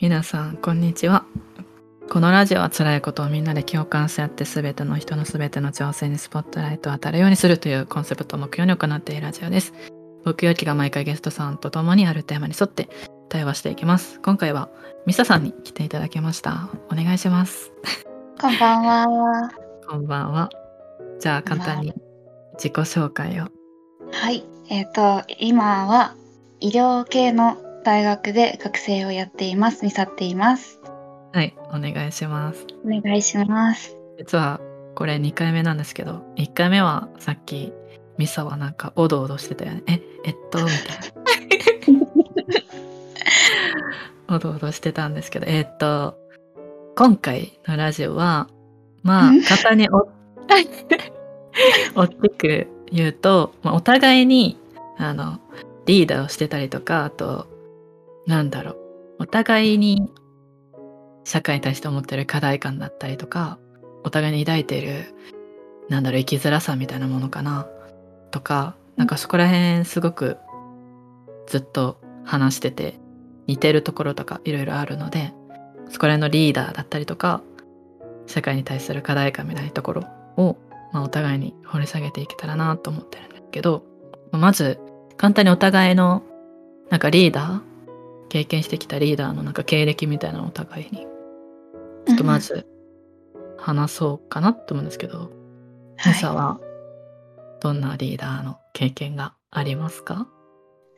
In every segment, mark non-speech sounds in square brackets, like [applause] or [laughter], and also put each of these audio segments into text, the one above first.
皆さんこんにちは。このラジオは辛いことをみんなで共感し合って全ての人の全ての挑戦にスポットライトを当たるようにするというコンセプトを目標に行っているラジオです。僕よきが毎回ゲストさんと共にあるテーマに沿って対話していきます今回はミサさんに来ていただきました。お願いします。こんばんは。こんばんは。じゃあ簡単に自己紹介を。はい。えっ、と、今は医療系の大学で学生をやっています。みさっています。はいお願いしますお願いします。実はこれ2回目なんですけど1回目はさっきミサはなんかおどおどしてたよねええっとみたいな [laughs] おどおどしてたんですけどえっと今回のラジオはまあん簡単にお大きく言うと、まあ、お互いにあのリーダーをしてたりとかあとなんだろう。お互いに社会に対して思ってる課題感だったりとかお互いに抱いてるなんだろう生きづらさみたいなものかな。とかなんかそこら辺すごくずっと話してて似てるところとかいろいろあるのでそこら辺のリーダーだったりとか社会に対する課題感みたいなところを、まあ、お互いに掘り下げていけたらなと思ってるんだけどまず簡単にお互いのなんかリーダー経験してきたリーダーのなんか経歴みたいなのをお互いに。ちょっとまず話そうかなと思うんですけど、はい。ミサはどんなリーダーの経験がありますか？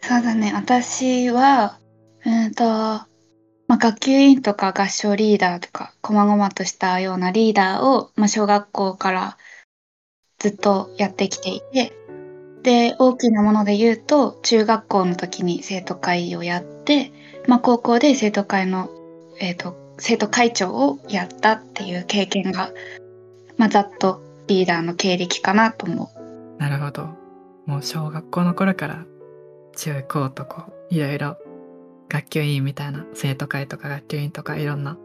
そうだね。私は、うんと、まあ、学級委員とか合唱リーダーとか、こまごまとしたようなリーダーを、まあ、小学校からずっとやってきていて、で、大きなもので言うと、中学校の時に生徒会をやって、まあ、高校で生徒会の、えっ、と、生徒会長をやったっていう経験が、まあ、ざっとリーダーの経歴かなと思う。なるほど。もう小学校の頃から中高とこういろいろ学級委員みたいな生徒会とか学級委員とかいろんな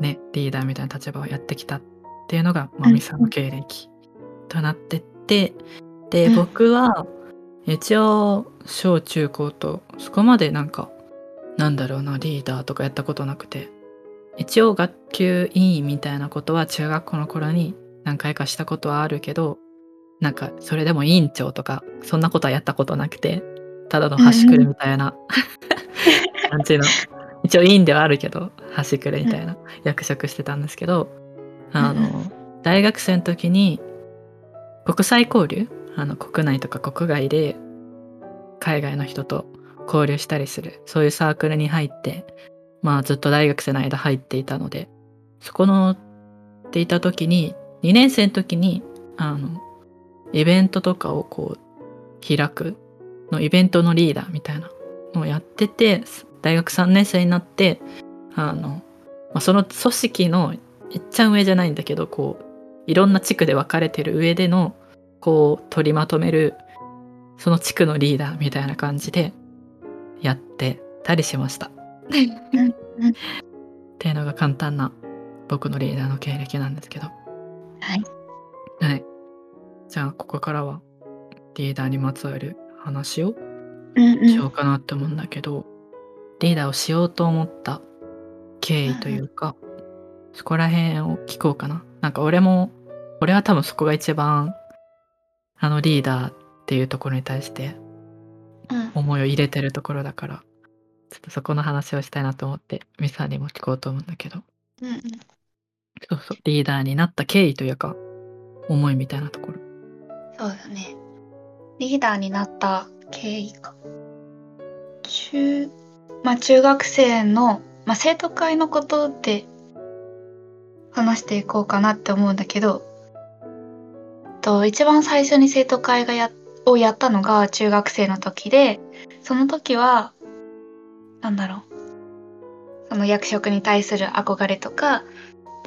ねリーダーみたいな立場をやってきたっていうのがまうん。みさんの経歴となってってでうん。僕は一応小中高とそこまでなんかなんだろうなリーダーとかやったことなくて。一応学級委員みたいなことは中学校の頃に何回かしたことはあるけどなんかそれでも委員長とかそんなことはやったことなくてただの端くれみたいな感じの。一応委員ではあるけど端くれみたいな役職してたんですけどあうんの大学生の時に国際交流？あの国内とか国外で海外の人と交流したりする。そういうサークルに入ってまあずっと大学生の間入っていたのでそこのっていた時に2年生の時にあのイベントとかをこう開くのイベントのリーダーみたいなのをやってて大学3年生になってあの、まあ、その組織のいっちゃん上じゃないんだけどこういろんな地区で分かれてる上でのこう取りまとめるその地区のリーダーみたいな感じでやってたりしました。っていうのが簡単な僕のリーダーの経歴なんですけど。はい。はい。じゃあここからはリーダーにまつわる話をうんうんしようかなって思うんだけど、リーダーをしようと思った経緯というか、そこら辺を聞こうかな。なんか俺も、俺は多分そこが一番あのリーダーっていうところに対してうん思いを入れてるところだから、ちょっとそこの話をしたいなと思って、ミサにも聞こうと思うんだけど、うんうんそうそう、リーダーになった経緯というか、思いみたいなところ。そうだね。リーダーになった経緯か。中、まあ中学生の、まあ生徒会のことで話していこうかなって思うんだけど、と一番最初に生徒会がやをやったのが中学生の時で、その時は、なんだろう。その役職に対する憧れとか、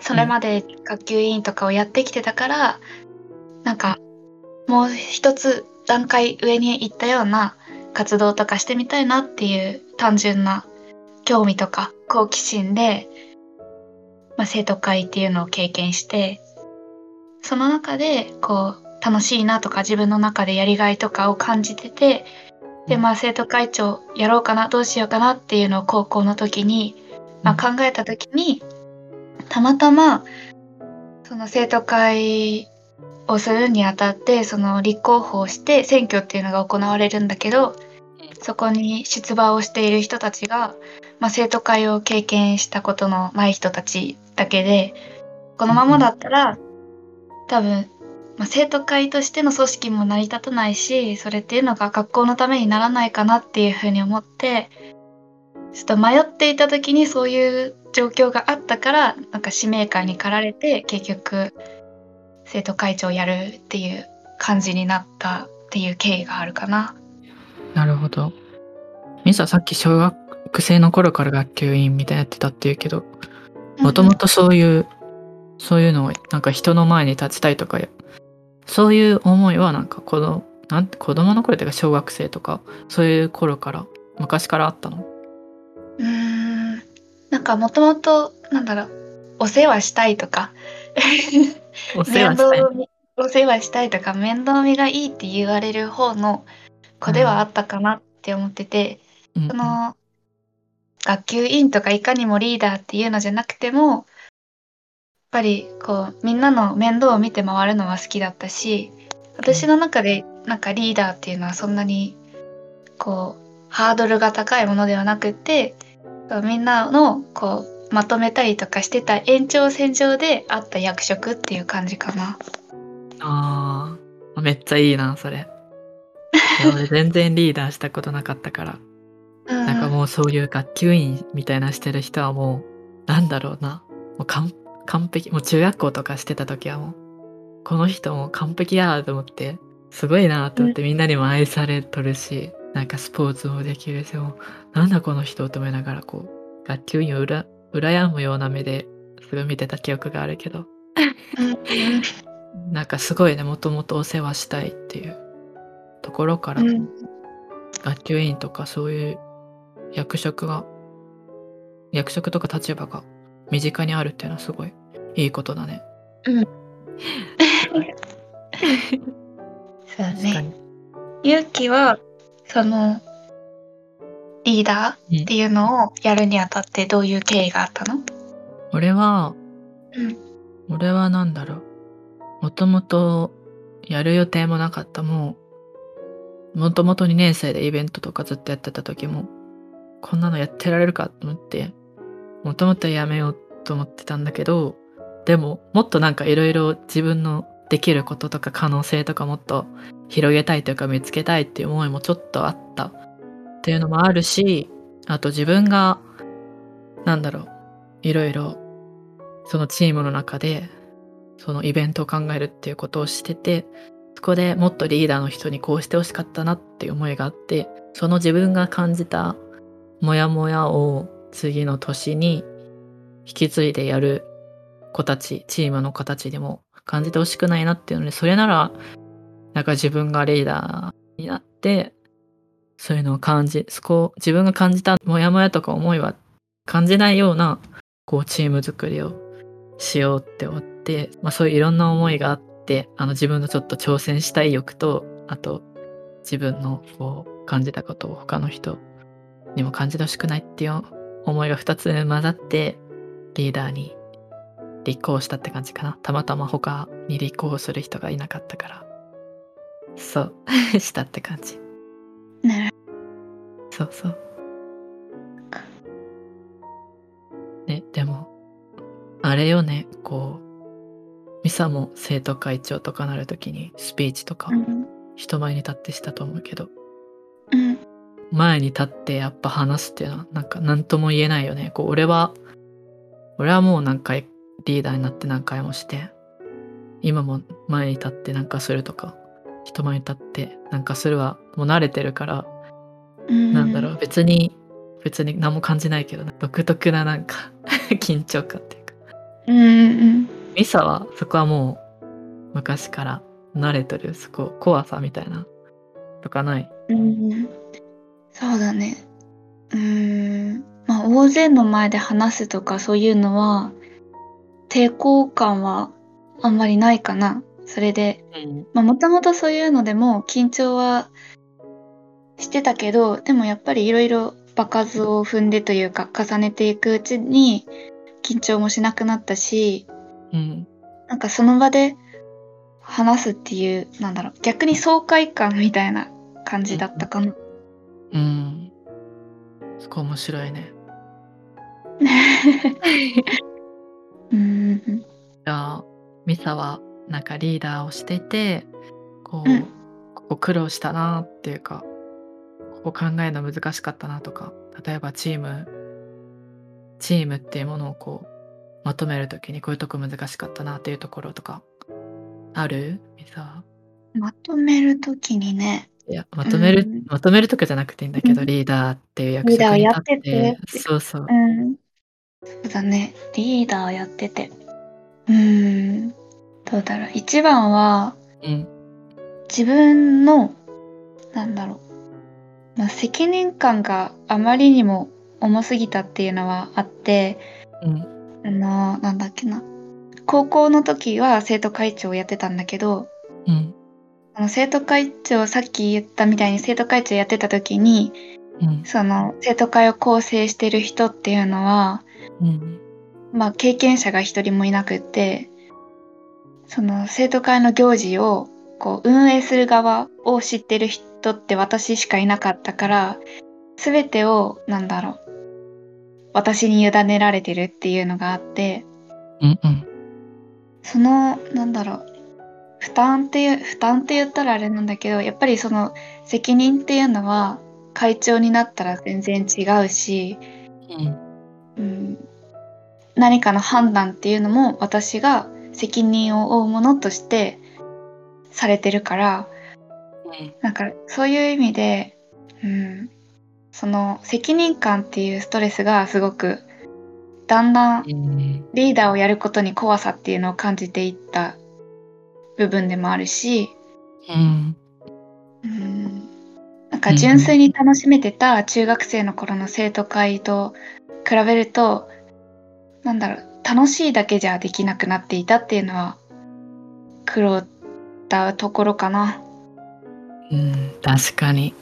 それまで学級委員とかをやってきてたから、なんかもう一つ段階上に行ったような活動とかしてみたいなっていう単純な興味とか好奇心で、まあ、生徒会っていうのを経験してその中でこう楽しいなとか自分の中でやりがいとかを感じててでまあ生徒会長やろうかなどうしようかなっていうのを高校の時にまあ、考えた時に、たまたまその生徒会をするにあたってその立候補をして選挙っていうのが行われるんだけどそこに出馬をしている人たちが、まあ、生徒会を経験したことのない人たちだけでこのままだったら多分、まあ、生徒会としての組織も成り立たないしそれっていうのが学校のためにならないかなっていうふうに思ってちょっと迷っていた時にそういう状況があったからなんか使命感に駆られて結局生徒会長をやるっていう感じになったっていう経緯があるかな。なるほど。ミサさっき小学生の頃から学級委員みたいなやってたって言うけど、もともとそういう、そういうのをなんか人の前に立ちたいとか、そういう思いはなんか子供、なんて子供の頃っていうか小学生とか、そういう頃から、昔からあったの？うーん。なんかもともとなんだろうお世話したいとか。[laughs] お世話したい。面倒見お世話したいとか面倒見がいいって言われる方の子ではあったかなって思ってて、うんうん。その学級委員とかいかにもリーダーっていうのじゃなくてもぱりこうみんなの面倒を見て回るのは好きだったし私の中でなんかリーダーっていうのはそんなにこうハードルが高いものではなくってみんなのこうまとめたりとかしてた延長線上であった役職っていう感じかな。ああ、めっちゃいいな、それ。全然リーダーしたことなかったから。なんかもうそういう学級委員みたいなしてる人はもう、なんだろうな。もう完完璧。もう中学校とかしてた時はもう、この人もう完璧やと思って、すごいなと思ってみんなにも愛されとるし、なんかスポーツもできるし、もうなんだこの人と思いながらこう、学級委員をうら羨むような目ですごい見てた記憶があるけど、なんかすごいね、もともとお世話したいっていうところから、うん。学級委員とかそういう役職が役職とか立場が身近にあるっていうのはすごいいいことだね。そうだね。確かに。勇気はそのリーダーっていうのをやるにあたってどういう経緯があったの？俺は、うん俺はなんだろう。もともとやる予定もなかった。もう、もともと2年生でイベントとかずっとやってた時も、こんなのやってられるかと思って、もともとやめようと思ってたんだけど、でも、もっとなんかいろいろ自分のできることとか可能性とかもっと広げたいというか見つけたいっていう思いもちょっとあった。っていうのもあるし、あと自分が、なんだろう、いろいろそのチームの中でそのイベントを考えるっていうことをしててそこでもっとリーダーの人にこうしてほしかったなっていう思いがあってその自分が感じたモヤモヤを次の年に引き継いでやる子たちチームの子たちにも感じてほしくないなっていうのでそれならなんか自分がリーダーになってそういうのを感じそこ自分が感じたモヤモヤとか思いは感じないようなこうチーム作りをしようって思って、まあ、そういういろんな思いがあってあの自分のちょっと挑戦したい欲とあと自分のこう感じたことを他の人にも感じてほしくないっていう思いが2つ混ざってリーダーに立候補したって感じかな。たまたま他に立候補する人がいなかったから。そう。[laughs] したって感じ。なる。そうそう。ね、でも、あれよね、こう、ミサも生徒会長とかなるときにスピーチとかうん。人前に立ってしたと思うけど、うん前に立ってやっぱ話すっていうのはなんか何とも言えないよね。こう俺は、俺はもう何回リーダーになって何回もして、今も前に立ってなんかするとか、人前に立ってなんかするはもう慣れてるから、うん。なんだろう別に別に何も感じないけど独特ななんか [laughs] 緊張感っていうか。うんうんミサはそこはもう昔から慣れてるそこ怖さみたいなとかない。うんそうだねうんまあ大勢の前で話すとかそういうのは抵抗感はあんまりないかなそれでまあもともとそういうのでも緊張はしてたけどでもやっぱりいろいろ場数を踏んでというか重ねていくうちに緊張もしなくなったしうん。なんかその場で話すっていうなんだろう逆に爽快感みたいな感じだったかな。うん。うん。そこ面白いね。うん。じゃあ、ミサはなん。かリーダーをしてて、こう、うん。ここ苦労したなっていうか、ここ考えるの難しかったなとか、例えばチーム、チームっていうものをこう、まとめるときにこういうとこ難しかったなっていうところとか、あるミサはまとめるときにねいや、まとめる、うんまとめるとかじゃなくていいんだけど、うん。リーダーっていう役リーダー職にやっ立ってててて。そうそう。うん。そうだね。リーダーやってて。うん。どうだろう。一番はうん。自分のなんだろう、まあ、責任感があまりにも重すぎたっていうのはあってうん。あのなんだっけな。高校の時は生徒会長をやってたんだけどうん。あの生徒会長さっき言ったみたいに生徒会長やってた時にうん。その生徒会を構成してる人っていうのはうん。まあ経験者が一人もいなくってその生徒会の行事をこう運営する側を知ってる人って私しかいなかったから全てをなんだろう私に委ねられてるっていうのがあってうん。うん。そのなんだろう負担っていう負担って言ったらあれなんだけどやっぱりその責任っていうのは会長になったら全然違うし、うん。うん、何かの判断っていうのも私が責任を負うものとしてされてるから。なんかそういう意味で、うん、その責任感っていうストレスがすごくだんだんうん。リーダーをやることに怖さっていうのを感じていった部分でもあるし、うん。うん、なんか純粋に楽しめてた中学生の頃の生徒会と比べるとなんだろう楽しいだけじゃできなくなっていたっていうのは苦労ったところかな。うん。確かに。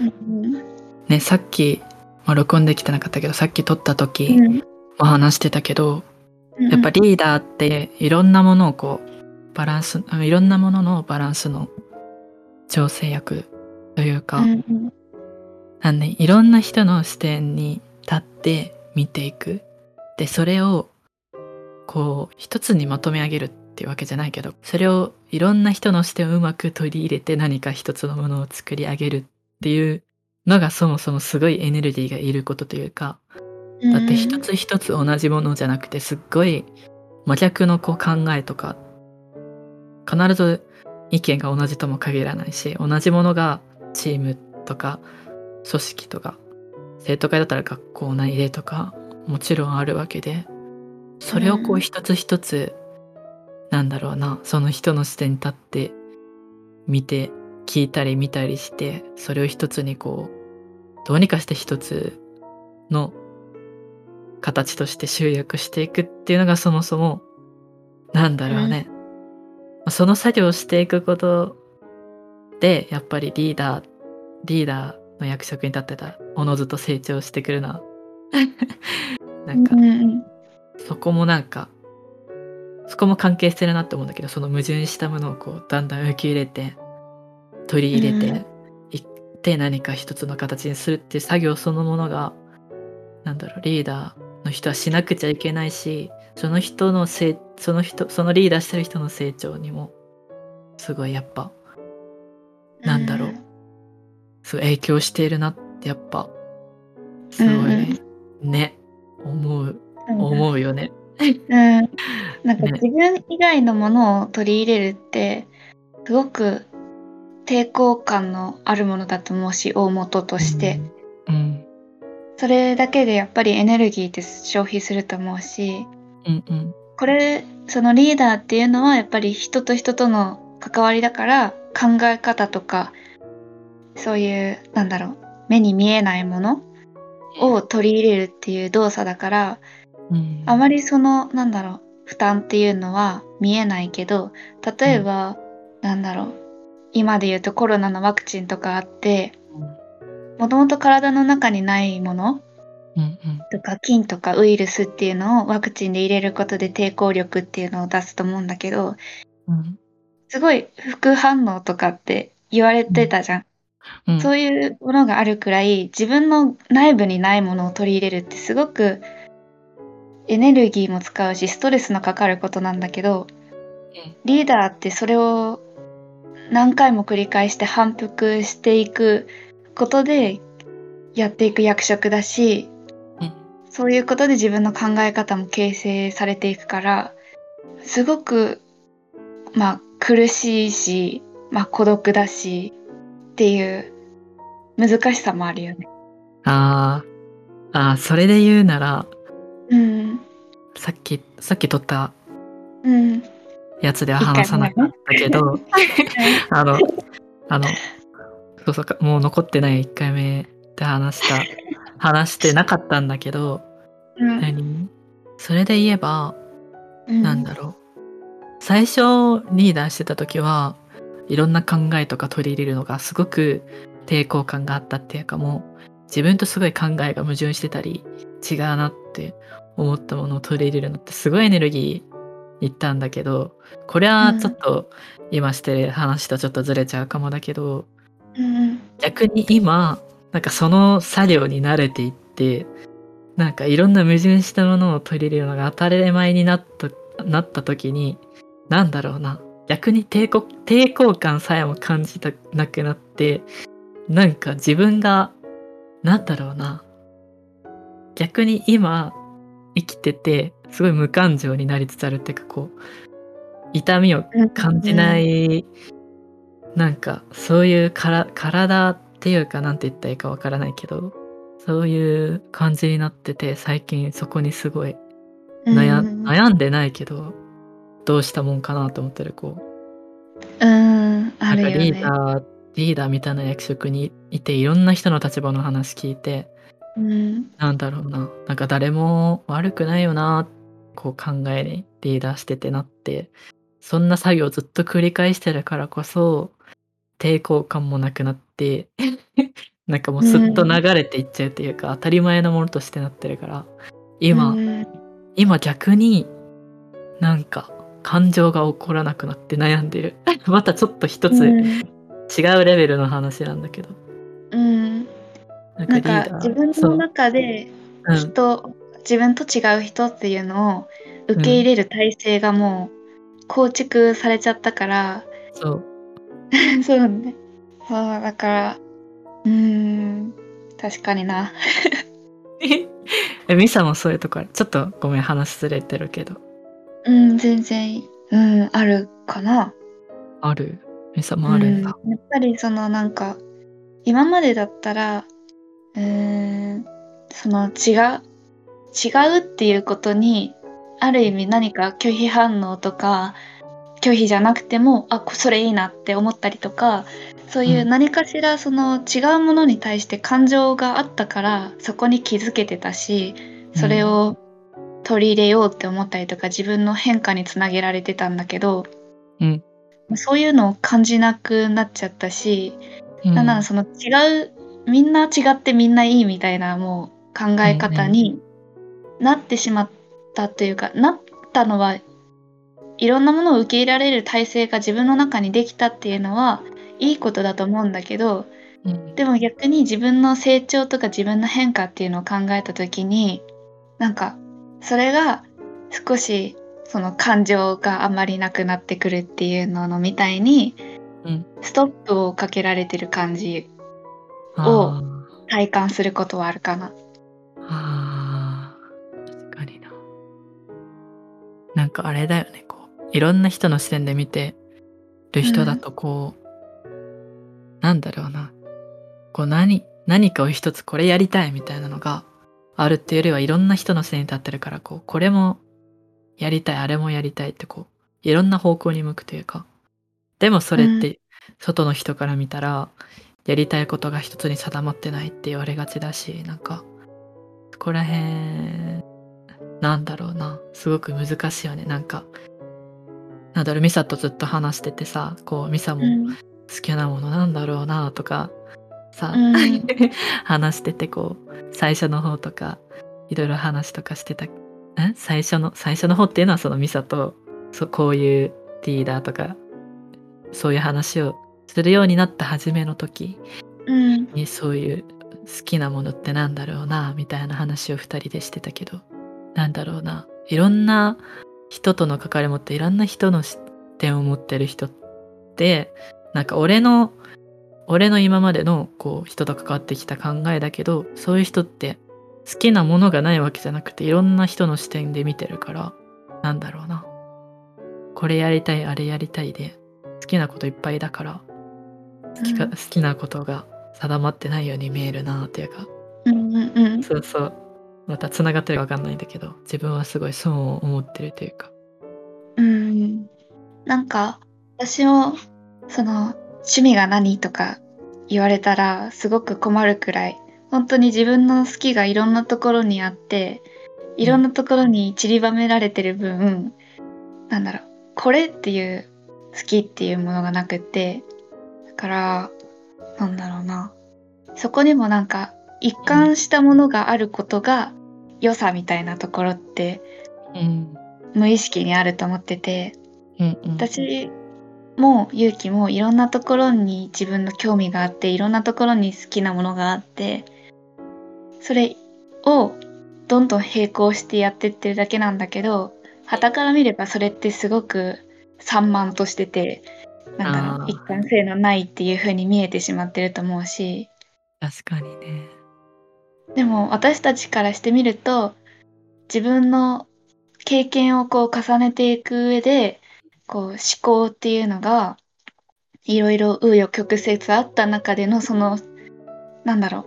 うん [laughs] ね、さっき、まあ、録音できてなかったけど、さっき撮った時、うんまあ、話してたけど、うんやっぱリーダーっていろんなものをこう、バランス、あいろんなもののバランスの調整役というか、うんうんなんでいろんな人の視点に立って見ていく。で、それをこう一つにまとめ上げるっていうわけじゃないけど、それをいろんな人の視点をうまく取り入れて何か一つのものを作り上げるっていうのがそもそもすごいエネルギーがいることというか、だって一つ一つ同じものじゃなくてすっごい真逆のこう考えとか必ず意見が同じとも限らないし同じものがチームとか組織とか生徒会だったら学校内でとかもちろんあるわけでそれをこううん。一つ一つ、なんだろうなその人の視点に立って見て聞いたり見たりしてそれを一つにこうどうにかして一つの形として集約していくっていうのがそもそもなんだろうね、その作業をしていくことでやっぱりリーダーリーダーの役職に立ってたおのずと成長してくるな。[laughs] なんかそこもなんかそこも関係してるなって思うんだけどその矛盾したものをこうだんだん受け入れて取り入れていって何か一つの形にするっていう作業そのものがなんだろうリーダーの人はしなくちゃいけないしその人のせいその人そのリーダーしてる人の成長にもすごいやっぱなんだろう。すごい影響しているなってやっぱすごいね。思う。うん思うよね。うん、なんかね自分以外のものを取り入れるってすごく抵抗感のあるものだと思うし大元として、うん。それだけでやっぱりエネルギーって消費すると思うし。うんうんこれそのリーダーっていうのはやっぱり人と人との関わりだから考え方とかそういうなんだろう目に見えないものを取り入れるっていう動作だからうん。あまりそのなんだろう負担っていうのは見えないけど例えば、なんだろう今で言うとコロナのワクチンとかあってもともと体の中にないものうんうん。とか菌とかウイルスっていうのをワクチンで入れることで抵抗力っていうのを出すと思うんだけどうん。すごい副反応とかって言われてたじゃん。うん。そういうものがあるくらい自分の内部にないものを取り入れるってすごくエネルギーも使うしストレスのかかることなんだけどうんリーダーってそれを何回も繰り返して反復していくことでやっていく役職だしうんそういうことで自分の考え方も形成されていくからすごくまあ苦しいし、まあ、孤独だしっていう難しさもあるよね。あーあー、それで言うなら、うん。さっき、さっき撮ったうん。やつでは話さなかったけど、あの、あの、そうそうか、もう残ってない1回目で話した、話してなかったんだけど、うん。何？それで言えば、うんなんだろう。最初リーダーしてた時はいろんな考えとか取り入れるのがすごく抵抗感があったっていうかもう自分とすごい考えが矛盾してたり違うなって思ったものを取り入れるのってすごいエネルギーいったんだけどこれはちょっと今してる話とちょっとずれちゃうかもだけどうん。逆に今なんかその作業に慣れていってなんかいろんな矛盾したものを取り入れるのが当たり前になったなった時になんだろうな逆に抵抗抵抗感さえも感じたなくなってなんか自分がなんだろうな逆に今生きててすごい無感情になりつつあるっていうかこう痛みを感じな。い、なんかそういうから体っていうかなんて言ったらいいかわからないけどそういう感じになってて最近そこにすごい悩,、うん悩んでないけどどうしたもんかなと思ってるこううん。あなんかるよね。リーダーリーダーみたいな役職にいていろんな人の立場の話聞いてうん。なんだろうななんか誰も悪くないよなこう考えにリーダーしててなってそんな作業をずっと繰り返してるからこそ抵抗感もなくなって [laughs] なんかもうすっと流れていっちゃうっていうか、当たり前のものとしてなってるから今、うん。今逆になんか感情が起こらなくなって悩んでる。[laughs] またちょっと一つうん。違うレベルの話なんだけど、うん。なんか自分の中でう。ん。人、自分と違う人っていうのを受け入れる体制がもう構築されちゃったから、そう。[laughs] そうね。そうだから、うーん、確かにな。[laughs] えミサもそういうとこある？ちょっとごめん話ずれてるけど。うん、全然、うん、あるかな。ある？ミサもあるんだ、うんやっぱりそのなんか今までだったらうーんその違う違うっていうことにある意味何か拒否反応とか拒否じゃなくてもあこそれいいなって思ったりとかそういううん。何かしらその違うものに対して感情があったからそこに気づけてたしそれを取り入れようって思ったりとか自分の変化につなげられてたんだけど、うん。そういうのを感じなくなっちゃったし、うん。なんならその違うみんな違ってみんないいみたいなもう考え方になってしまったというか、なったのはいろんなものを受け入れられる体制が自分の中にできたっていうのはいいことだと思うんだけどうん。でも逆に自分の成長とか自分の変化っていうのを考えた時になんかそれが少しその感情があまりなくなってくるっていうののみたいに、うん。ストップをかけられてる感じあ体感することはあるかな。ーあー。確かにな。なんかあれだよねこういろんな人の視点で見てる人だとこう、なんだろうな。こう何何かを一つこれやりたいみたいなのがあるっていうよりはいろんな人の視点に立ってるからこうこれもやりたいあれもやりたいってこういろんな方向に向くというか。でもそれって外の人から見たらやりたいことが一つに定まってないって言われがちだしなんかそこら辺なんだろうな。すごく難しいよね。なんかなんだろうミサとずっと話しててさこうミサもうん好きなものなんだろうなとかさ、うん。[laughs] 話しててこう最初の方とかいろいろ話とかしてたん最初の最初の方っていうのはそのミサとそうこういうリーダーとかそういう話をするようになった初めの時うん。にそういう好きなものってなんだろうなみたいな話を2人でしてたけどなんだろうな。いろんな人との関わり持っていろんな人の視点を持ってる人ってなんか俺の俺の今までのこう人と関わってきた考えだけどそういう人って好きなものがないわけじゃなくていろんな人の視点で見てるからなんだろうな。これやりたいあれやりたいで好きなこといっぱいだから好きか、うん。好きなことが定まってないように見えるなっていうか。うんうんうん。そうそう。またつながってるか分かんないんだけど自分はすごいそう思ってるというか。うん。なんか私もその趣味が何とか言われたらすごく困るくらい本当に自分の好きがいろんなところにあっていろんなところに散りばめられてる分、なんだろうこれっていう好きっていうものがなくってだからなんだろうなそこにもなんか一貫したものがあることが良さみたいなところってうん。無意識にあると思っててうんうん私も勇気もいろんなところに自分の興味があっていろんなところに好きなものがあってそれをどんどん並行してやってってるだけなんだけど傍から見ればそれってすごく散漫としててなんだろあー。う一貫性のないっていう風に見えてしまってると思うし。確かにね。でも私たちからしてみると自分の経験をこう重ねていく上でこう思考っていうのがいろいろ紆余曲折あった中でのそのなんだろう。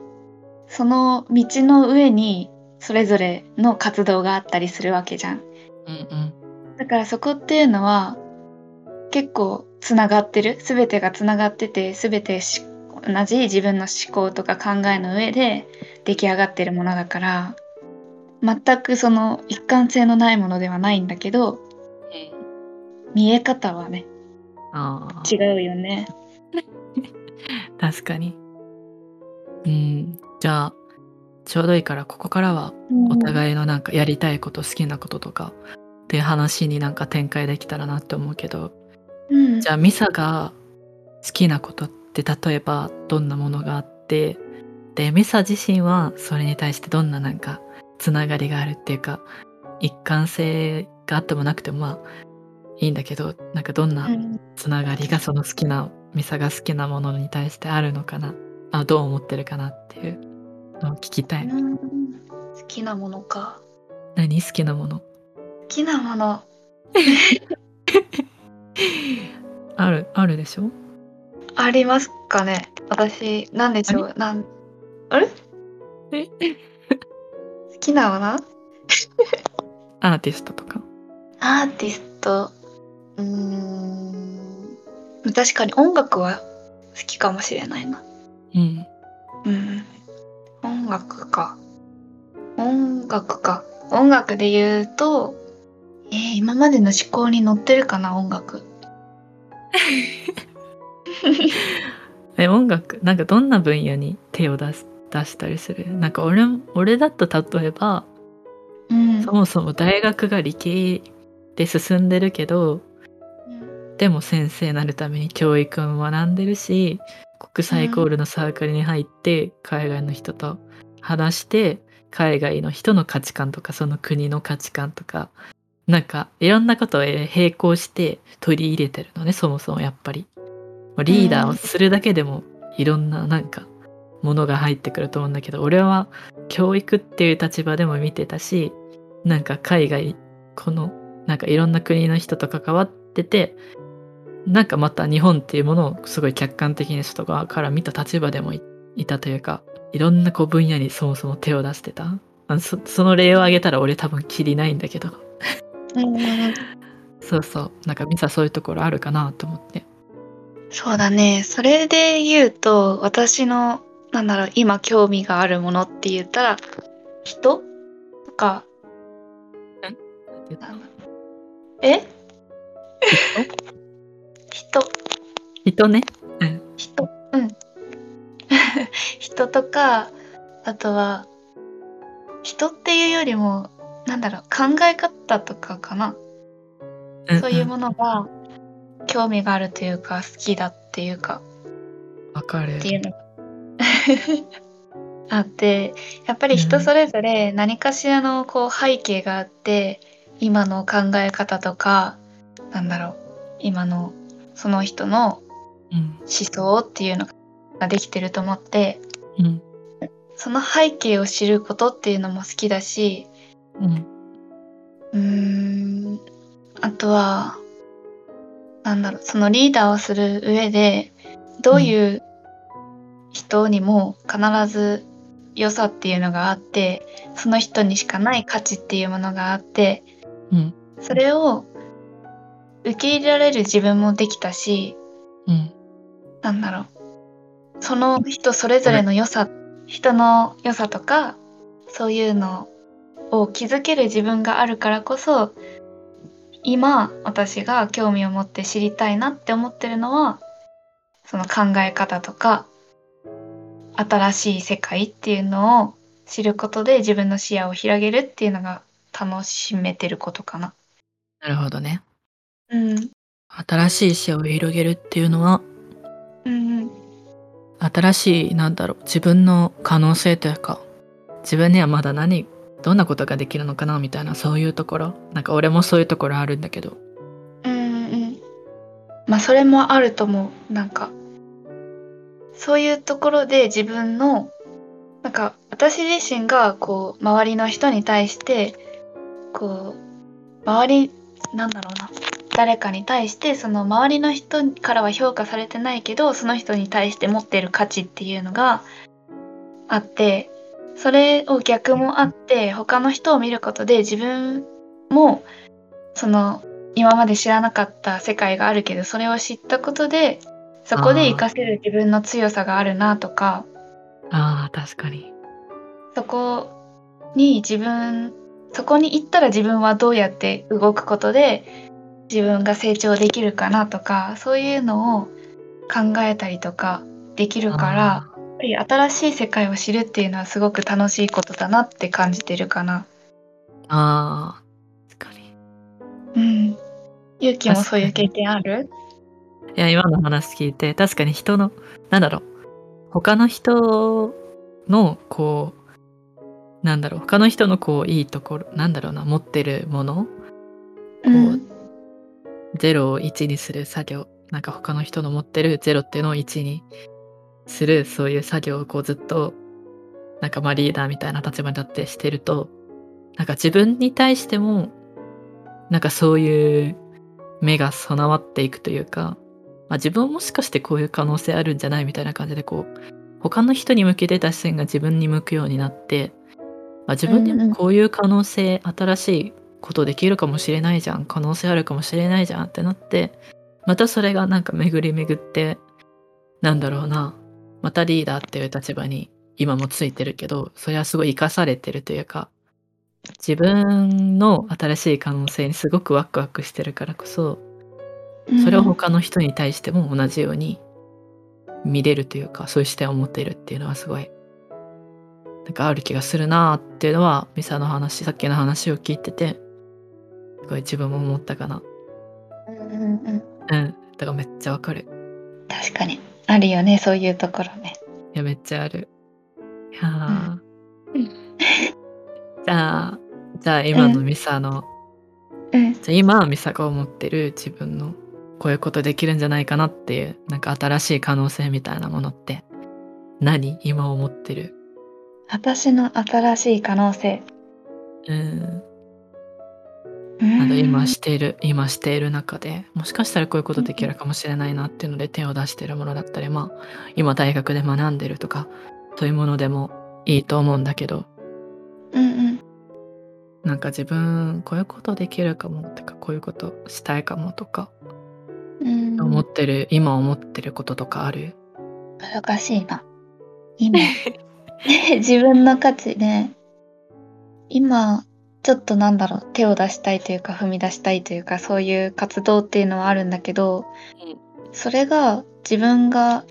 その道の上にそれぞれの活動があったりするわけじゃん。うんうん。だからそこっていうのは結構つながってる。全てがつながってて全てし同じ自分の思考とか考えの上で出来上がってるものだから全くその一貫性のないものではないんだけど見え方はねああ違うよね。[laughs] 確かに。うんじゃあちょうどいいからここからはおい、互いのなんかやりたいこと好きなこととかっていう話になんか展開できたらなって思うけど。うん、じゃあミサが好きなことって例えばどんなものがあってでミサ自身はそれに対してどんななんかつながりがあるっていうか一貫性があってもなくてもまあいいんだけどなんかどんなうん。つながりがその好きなミサが好きなものに対してあるのかな。あどう思ってるかなっていうのを聞きたい、うん。好きなものか。何？好きなもの？好きなもの。[laughs] あるあるでしょ？ありますかね。私なんでしょう。なんあれ？え？[laughs] 好きなもの？[laughs] アーティストとか？アーティストうーん。確かに音楽は好きかもしれないな。うん。うん。音楽か。音楽か。音楽で言うとえー今までの思考に乗ってるかな音楽。[laughs] え音楽なんかどんな分野に手を出す出したりする？なんか俺も俺だと例えばうん。そもそも大学が理系で進んでるけどでも先生になるために教育も学んでるし国際コールのサークルに入って海外の人と話して海外の人の価値観とかその国の価値観とかなんかいろんなことを並行して取り入れてるのねそもそもやっぱり。リーダーをするだけでもいろんななんかものが入ってくると思うんだけど俺は教育っていう立場でも見てたしなんか海外このなんかいろんな国の人と関わっててなんかまた日本っていうものをすごい客観的に外側から見た立場でもいいたというかいろんなこう分野にそもそも手を出してた。あのそその例を挙げたら俺多分きりないんだけど。うん。そうそう。なんかミサそういうところあるかなと思って。そうだね。それで言うと私のなんだろう今興味があるものって言ったら人？とか。え？人。人ね。人。うん。[laughs] 人とかあとは人っていうよりもなんだろう考え方とかかな、そういうものが興味があるというか好きだっていうか。わかる。っていうのが。[laughs] あってやっぱり人それぞれ何かしらのこう背景があって、今の考え方とかなんだろう今のその人のうん。思想っていうのができてると思ってうん。その背景を知ることっていうのも好きだしうん。うーんあとはなんだろうそのリーダーをする上でどういう人にも必ず良さっていうのがあってその人にしかない価値っていうものがあってうん。それを受け入れられる自分もできたしうん。なんだろう。その人それぞれの良さ人の良さとかそういうのを気づける自分があるからこそ今私が興味を持って知りたいなって思ってるのはその考え方とか新しい世界っていうのを知ることで自分の視野を広げるっていうのが楽しめてることかな。なるほどねうん。新しい視野を広げるっていうのはうんうん。新しいなんだろう自分の可能性というか自分にはまだ何どんなことができるのかなみたいなそういうところ。なんか俺もそういうところあるんだけど。うんうんまあそれもあると思う。なんかそういうところで自分のなんか私自身がこう周りの人に対してこう周りなんだろうな誰かに対してその周りの人からは評価されてないけどその人に対して持ってる価値っていうのがあってそれを逆もあって他の人を見ることで自分もその今まで知らなかった世界があるけどそれを知ったことでそこで活かせる自分の強さがあるなとかあー確かに。そこに自分そこに行ったら自分はどうやって動くことで自分が成長できるかなとかそういうのを考えたりとかできるからやっぱり新しい世界を知るっていうのはすごく楽しいことだなって感じてるかな。あー確かにうん。ゆうきもそういう経験ある？いや今の話聞いて確かに人のなんだろう他の人のこうなんだろう他の人のこういいところなんだろうな持ってるものうん。0を1にする作業なんか他の人の持ってる0っていうのを1にするそういう作業をこうずっとなんかまあリーダーみたいな立場に立ってしてるとなんか自分に対してもなんかそういう目が備わっていくというか、まあ、自分もしかしてこういう可能性あるんじゃないみたいな感じでこう他の人に向けてた視線が自分に向くようになって、まあ、自分にもこういう可能性、新しいことできるかもしれないじゃん。可能性あるかもしれないじゃんってなってまたそれがなんか巡り巡ってなんだろうな。またリーダーっていう立場に今もついてるけどそれはすごい生かされてるというか自分の新しい可能性にすごくワクワクしてるからこそそれを他の人に対しても同じように見れるというかそういう視点を持っているっていうのはすごいなんかある気がするなっていうのはミサの話さっきの話を聞いててすごい自分も思ったかなうんうんうん。うんだからめっちゃわかる確かに。あるよね、そういうところね。いやめっちゃあるいやー、うんじゃあじゃあ今のミサの、うん。じゃあ今ミサが思ってる自分のこういうことできるんじゃないかなっていうなんか新しい可能性みたいなものって何今思ってる？私の新しい可能性。うんうんあの今している今している中でもしかしたらこういうことできるかもしれないなっていうので手を出しているものだったりまあ今大学で学んでるとかそういうものでもいいと思うんだけどうんうん。なんか自分こういうことできるかもとかこういうことしたいかもとかうん、思ってる、今思ってることとかある？難しいな。今、[laughs] 自分の価値ね、今、ちょっとなんだろう、手を出したいというか、踏み出したいというか、そういう活動っていうのはあるんだけど、それが自分が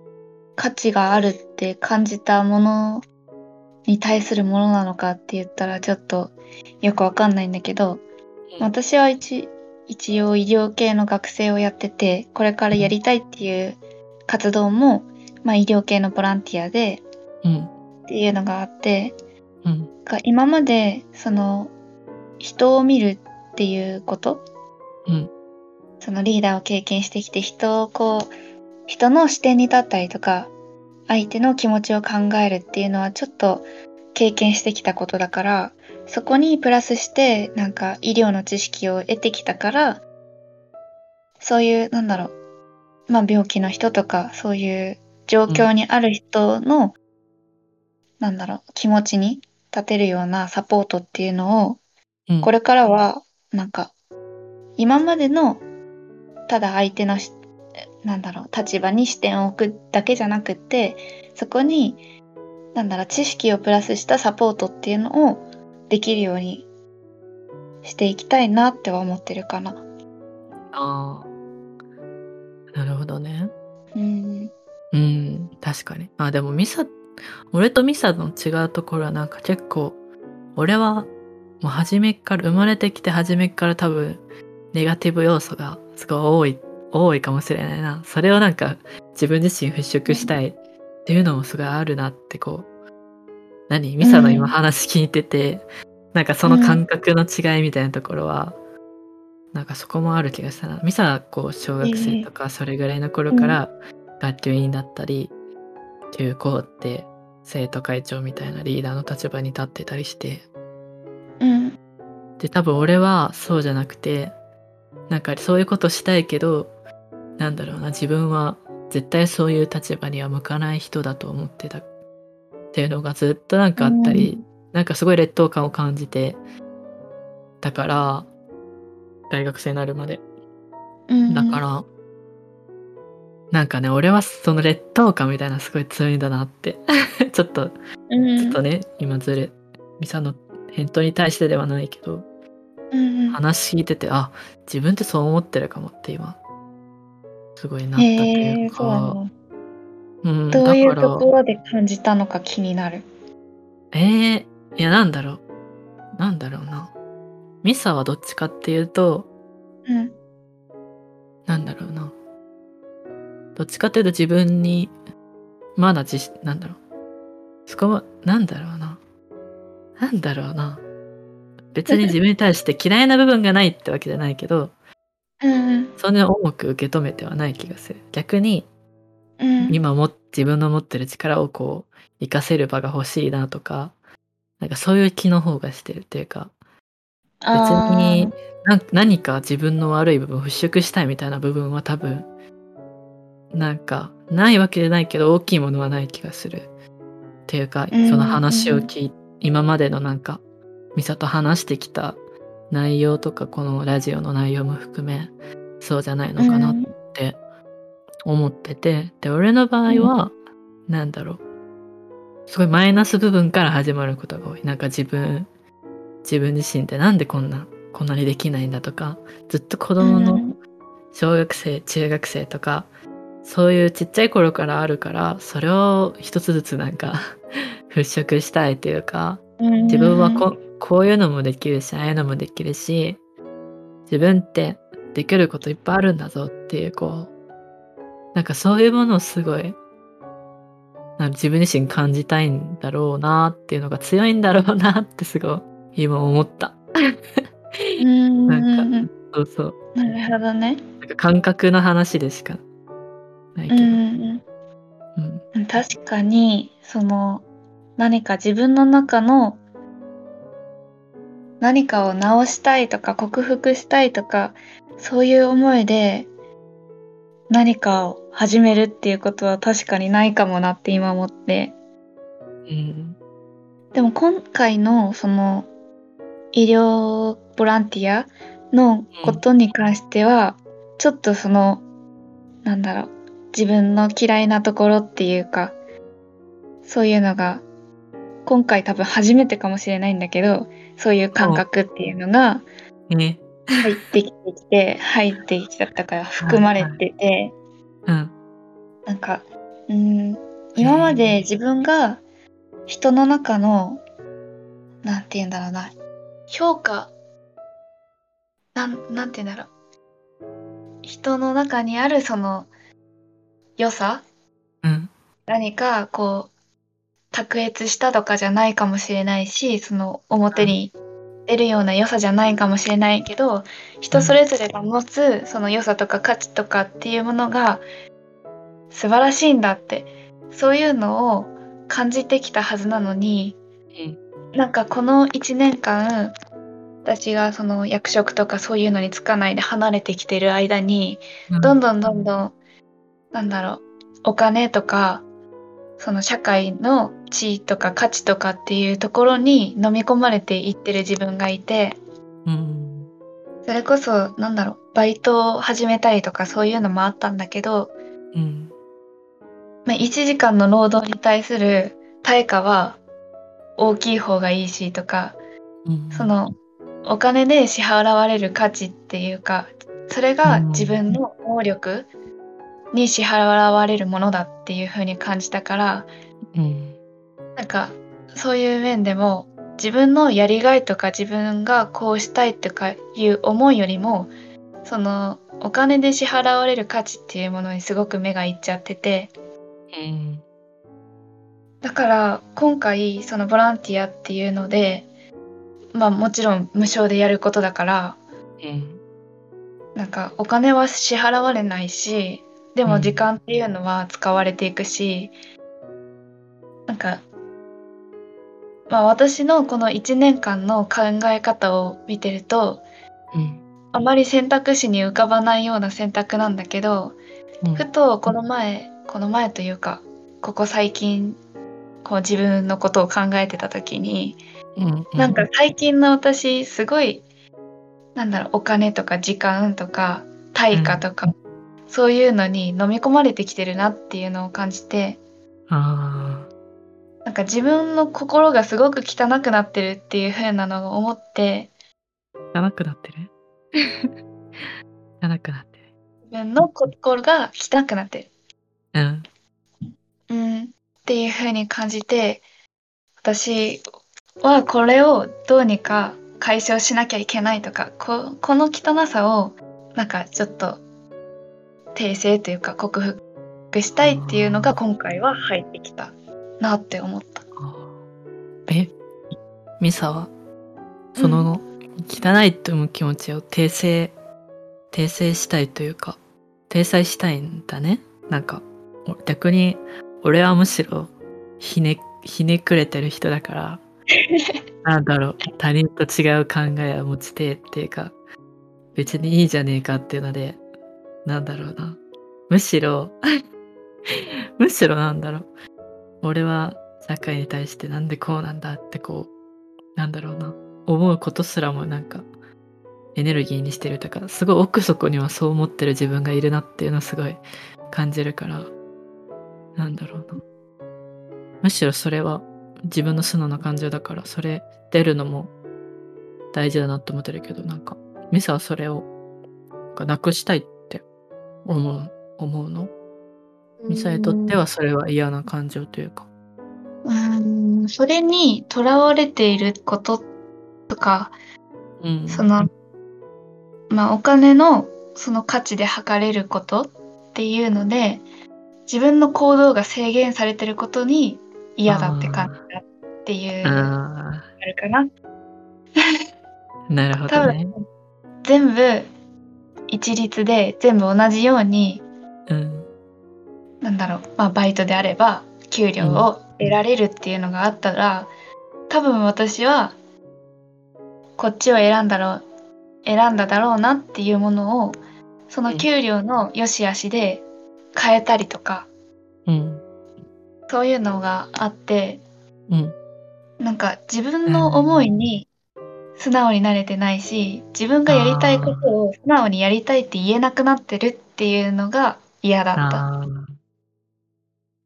価値があるって感じたものに対するものなのかって言ったらちょっとよくわかんないんだけど、私は一一応医療系の学生をやっててこれからやりたいっていう活動も、まあ、医療系のボランティアでうん。っていうのがあってうん。が今までその人を見るっていうこと？うん。そのリーダーを経験してきて人をこう人の視点に立ったりとか相手の気持ちを考えるっていうのはちょっと経験してきたことだからそこにプラスしてなんか医療の知識を得てきたからそういうなんだろう。まあ病気の人とかそういう状況にある人の、なんだろう気持ちに立てるようなサポートっていうのをうん。これからはなんか今までのただ相手のしなんだろう立場に視点を置くだけじゃなくってそこになんだろう知識をプラスしたサポートっていうのをできるようにしていきたいなっては思ってるかな。ああなるほどね。うん。うん確かに。あでもミサ俺とミサの違うところはなんか結構俺はもう初めっから生まれてきて初めっから多分ネガティブ要素がすごい多い多いかもしれないな。それをなんか自分自身払拭したいっていうのもすごいあるなってこう何？ミサの今話聞いてて、なんかその感覚の違いみたいなところは、なんかそこもある気がしたな。ミサはこう小学生とかそれぐらいの頃から学級委員だったり中高って生徒会長みたいなリーダーの立場に立ってたりしてうん。で多分俺はそうじゃなくてなんかそういうことしたいけどなんだろうな自分は絶対そういう立場には向かない人だと思ってた。っていうのがずっとなんかあったり、なんかすごい劣等感を感じてだから大学生になるまで。うん。だから、なんかね俺はその劣等感みたいなのすごい強いんだなって。[laughs] ちょっとうん。ちょっとね、今ずれミサの返答に対してではないけどうんうん。話聞いててあ自分ってそう思ってるかもって今すごいなったというか、そうなの。うん、どういうだから。ところで感じたのか気になる。えー、いやなんだろう。なんだろうな。ミサはどっちかっていうとうん。なんだろうな。どっちかっていうと自分にまだ自信なんだろう。そこはなんだろうななんだろうな。別に自分に対して嫌いな部分がないってわけじゃないけどうん。そんなに重く受け止めてはない気がする。逆にうん。今も自分の持ってる力をこう活かせる場が欲しいなとかなんかそういう気の方がしてるっていうか別にな何か自分の悪い部分を払拭したいみたいな部分は多分なんかないわけじゃないけど大きいものはない気がするっていうかうん。その話を聞い今までのなんかミサと話してきた内容とかこのラジオの内容も含めそうじゃないのかなって思っててで俺の場合はなんだろう。すごいマイナス部分から始まることが多い。なんか自分自分自身ってなんでこんなこんなにできないんだとかずっと子供のうん。小学生中学生とかそういうちっちゃい頃からあるからそれを一つずつなんか払拭したいというかうん。自分はここういうのもできるしああいうのもできるし自分ってできることいっぱいあるんだぞっていうこうなんかそういうものをすごいなんか自分自身感じたいんだろうなっていうのが強いんだろうなってすごい今思った。うん。なんかそうそう。なるほどね。なんか感覚の話でしかないけど、うん確かにその何か自分の中の何かを直したいとか克服したいとかそういう思いで何かを始めるっていうことは確かにないかもなって今思って。うん。でも今回のその医療ボランティアのことに関しては、ちょっとそのなんだろう自分の嫌いなところっていうかそういうのが今回多分初めてかもしれないんだけどそういう感覚っていうのがね入ってきてきて入ってきちゃったから含まれてて。うん。なんかうん今まで自分が人の中の、なんて言うんだろうな、評価、なん、なんて言うんだろう。人の中にあるその良さうん。何かこう卓越したとかじゃないかもしれないしその表に出るような良さじゃないかもしれないけど人それぞれが持つその良さとか価値とかっていうものが素晴らしいんだってそういうのを感じてきたはずなのになんかこの1年間私がその役職とかそういうのにつかないで離れてきてる間にうん。どんどんどんどん、なんだろう、お金とか、その社会の地位とか価値とかっていうところに飲み込まれていってる自分がいて、うん。それこそ、なんだろう、バイトを始めたりとかそういうのもあったんだけど、うん。まあ、1時間の労働に対する対価は大きい方がいいしとか、うん。そのお金で支払われる価値っていうかそれがうん自分の能力に支払われるものだっていう風に感じたからうん。なんかそういう面でも自分のやりがいとか自分がこうしたいとかいう思いよりもそのお金で支払われる価値っていうものにすごく目がいっちゃっててうん。だから今回そのボランティアっていうのでまあもちろん無償でやることだからうん。なんかお金は支払われないしでうんも時間っていうのは使われていくし、なんかまあ私のこの1年間の考え方を見てるとうん。あまり選択肢に浮かばないような選択なんだけどうん。ふとこの前この前というかここ最近こう自分のことを考えてた時にうん。なんか最近の私すごいなんだろうお金とか時間とか対価とか、そういうのに飲み込まれてきてるなっていうのを感じてあなんか自分の心がすごく汚くなってるっていう風なのを思ってあ。汚くなってる？汚くなってる。自分の心が汚くなってる、うん。うん、っていう風に感じて私はこれをどうにか解消しなきゃいけないとかここの汚さをなんかちょっと訂正というか克服したいっていうのが今回は入ってきたなって思った。えミサは？その、汚いと思う気持ちを訂正訂正したいというか訂載したいんだね。なんかお逆に俺はむしろひねひねくれてる人だから [laughs] なんだろう他人と違う考えを持ちてえっていうか別にいいじゃねえかっていうのでなんだろうな。むしろ [laughs] むしろなんだろう俺は社会に対してなんでこうなんだってこうなんだろうな。思うことすらもなんかエネルギーにしてるとかすごい奥底にはそう思ってる自分がいるなっていうのはすごい感じるからなんだろうな。むしろそれは自分の素直な感情だからそれ出るのも大事だなと思ってるけどなんかミサはそれをなんかなくしたいって思う思うの？ミサにとってはそれは嫌な感情というか。うーん。それにとらわれていることとかうん。そのまあお金のその価値で測れることっていうので自分の行動が制限されてることに嫌だって感じたっていうああるかな。あなるほ多どね。分全部一律で全部同じようにうんなんだろう、まあ、バイトであれば給料を得られるっていうのがあったら、多分私はこっちを選んだろう選んだだろうなっていうものをその給料の良し悪しで変えたりとかうん。そういうのがあってうん。なんか自分の思いに素直になれてないし自分がやりたいことを素直にやりたいって言えなくなってるっていうのが嫌だった。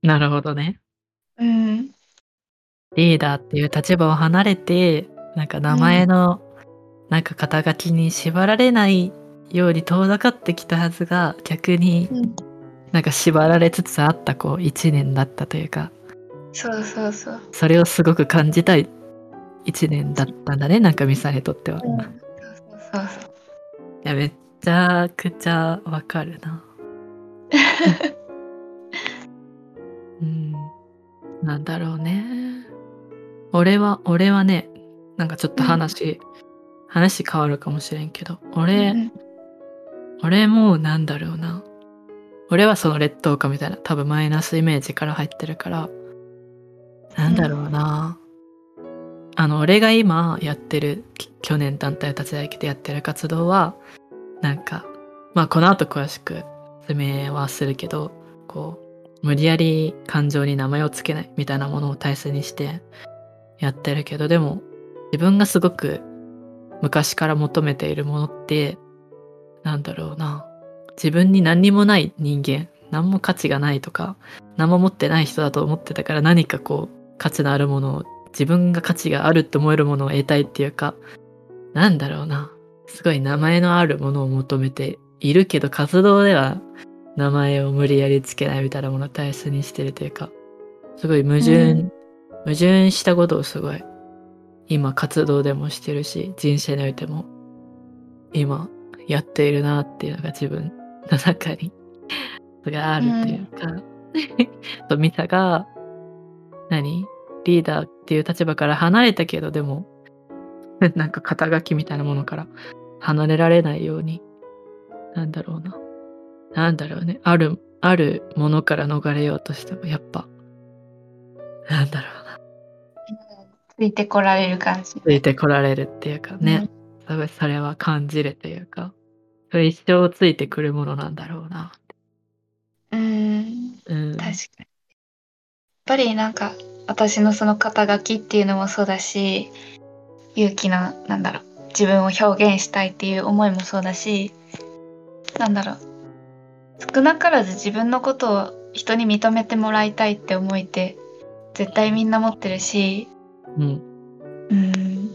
なるほどね。うん。リーダーっていう立場を離れてなんか名前のなんか肩書きに縛られないように遠ざかってきたはずが逆にうん。なんか縛られつつあったこう1年だったというか。そうそうそう。それをすごく感じたい1年だったんだねなんかミサにとっては、うん。いそうそうそうそう。やめっちゃくちゃわかるな [laughs] うん。なんだろうね。俺は俺はねなんかちょっと話、話変わるかもしれんけど俺、うん俺もなんだろうな。俺はその劣等感みたいな多分マイナスイメージから入ってるからなんだろうな、あの俺が今やってるき去年団体立ち上げてやってる活動はなんかまあこの後詳しく説明はするけどこう無理やり感情に名前をつけないみたいなものを大切にしてやってるけどでも自分がすごく昔から求めているものってなんだろうな。自分に何にもない人間何も価値がないとか何も持ってない人だと思ってたから何かこう価値のあるものを自分が価値があるって思えるものを得たいっていうかなんだろうな。すごい名前のあるものを求めているけど活動では名前を無理やりつけないみたいなものを大切にしてるというかすごい矛盾、うん。矛盾したことをすごい今活動でもしてるし人生においても今やっているなっていうのが自分の中にがあるというか、とミサが何？リーダーっていう立場から離れたけどでもなんか肩書きみたいなものから離れられないようになんだろうななんだろうね。あるあるものから逃れようとしてもやっぱ。なんだろうな。ついてこられる感じ。ついてこられるっていうかね、すごいそれは感じるというか。それ一生ついてくるものなんだろうな。うん。うん。確かに。やっぱりなんか私のその肩書きっていうのもそうだし勇気のなんだろう。自分を表現したいっていう思いもそうだしなんだろう少なからず自分のことを人に認めてもらいたいって思いって絶対みんな持ってるしうん。うん。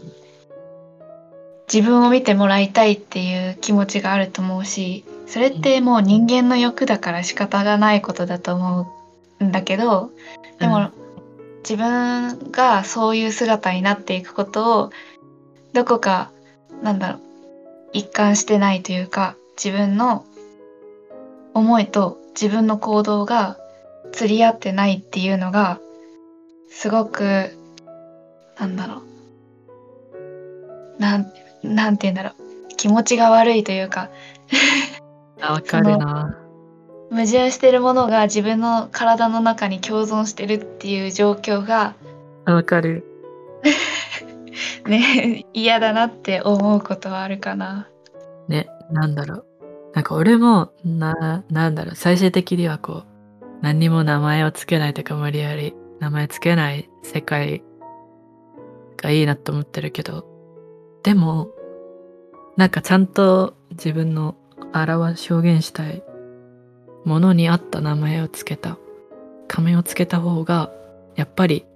自分を見てもらいたいっていう気持ちがあると思うしそれってもう人間の欲だから仕方がないことだと思うんだけどでも、うん。自分がそういう姿になっていくことをどこかなんだろう一貫してないというか自分の思いと自分の行動が釣り合ってないっていうのがすごくなんだろう。なんなんて言うんだろう。気持ちが悪いというか。[laughs] あわかるな。矛盾してるものが自分の体の中に共存してるっていう状況があわかる。[laughs] ね嫌だなって思うことはあるかな。ねなんだろうなんか俺もななんだろう最終的にはこう何にも名前をつけないというか無理やり名前つけない世界がいいなと思ってるけどでもなんかちゃんと自分の表表現したいものに合った名前をつけた仮面をつけた方がやっぱり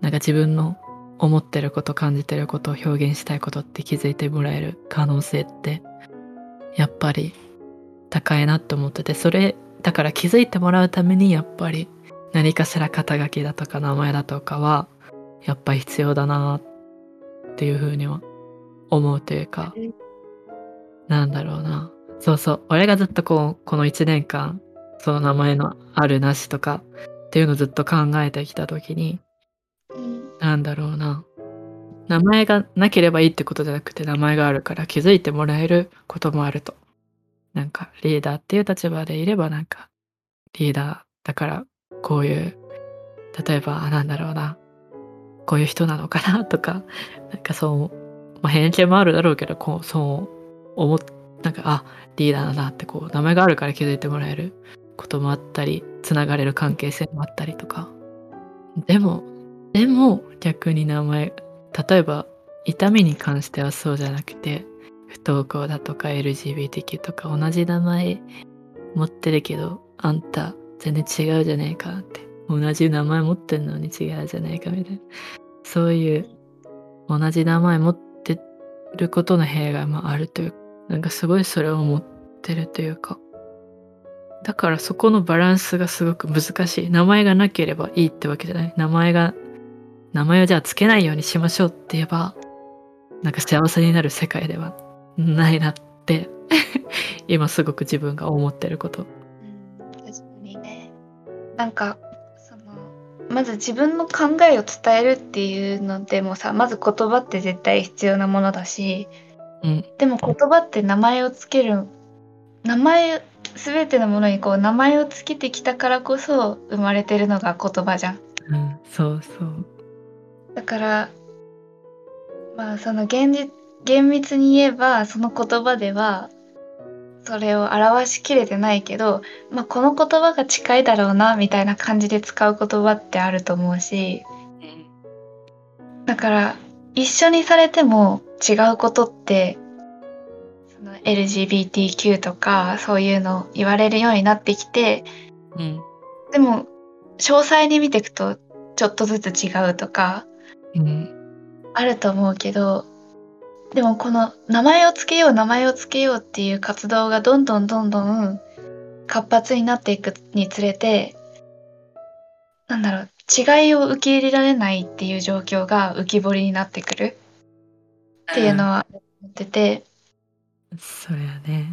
なんか自分の思ってること感じてることを表現したいことって気づいてもらえる可能性ってやっぱり高いなって思っててそれだから気づいてもらうためにやっぱり何かしら肩書きだとか名前だとかはやっぱり必要だなっていうふうには思うというかなんだろうな。そうそう。俺がずっとこうこの1年間その名前のあるなしとかっていうのをずっと考えてきた時になんだろうな名前がなければいいってことじゃなくて名前があるから気づいてもらえることもあると。なんかリーダーっていう立場でいればなんかリーダーだからこういう例えばなんだろうなこういう人なのかなとかなんかそう、まあ、偏見もあるだろうけどこうそう思っなんかあリーダーだなってこう名前があるから気づいてもらえることもあったりつながれる関係性もあったりとか。でもでも逆に名前例えば痛みに関してはそうじゃなくて不登校だとか LGBTQ とか同じ名前持ってるけどあんた全然違うじゃねえかって同じ名前持ってんのに違うじゃねえかみたいな。そういう同じ名前持ってることの弊害もあるというなんかすごいそれを思ってるというか。だからそこのバランスがすごく難しい。名前がなければいいってわけじゃない。名前が名前をじゃあつけないようにしましょうって言えばなんか幸せになる世界ではないなって [laughs] 今すごく自分が思ってること。うん確かにね。なんかそのまず自分の考えを伝えるっていうのでもさまず言葉って絶対必要なものだしうん。でも言葉って名前をつける名前全てのものにこう名前をつけてきたからこそ生まれてるのが言葉じゃん。うんそうそうだからまあその現実厳密に言えばその言葉ではそれを表しきれてないけど、まあ、この言葉が近いだろうなみたいな感じで使う言葉ってあると思うしだから一緒にされても違うことってその LGBTQ とかそういうの言われるようになってきてうん。でも詳細に見ていくとちょっとずつ違うとかうん。あると思うけどでもこの名前をつけよう名前をつけようっていう活動がどんどんどんどん活発になっていくにつれてなんだろう違いを受け入れられないっていう状況が浮き彫りになってくるっていうのは思ってて。そりゃね。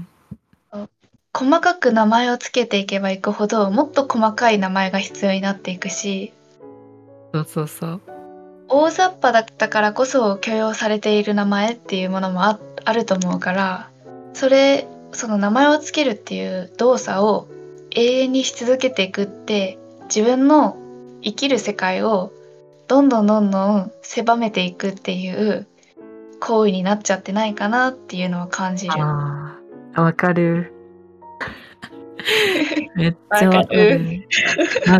細かく名前をつけていけばいくほどもっと細かい名前が必要になっていくし。そうそうそう大雑把だったからこそ許容されている名前っていうものもああると思うからそれその名前をつけるっていう動作を永遠にし続けていくって自分の生きる世界をどんどんどんどん狭めていくっていう行為になっちゃってないかなっていうのは感じる。ああわかる。[laughs] めっちゃわかる。な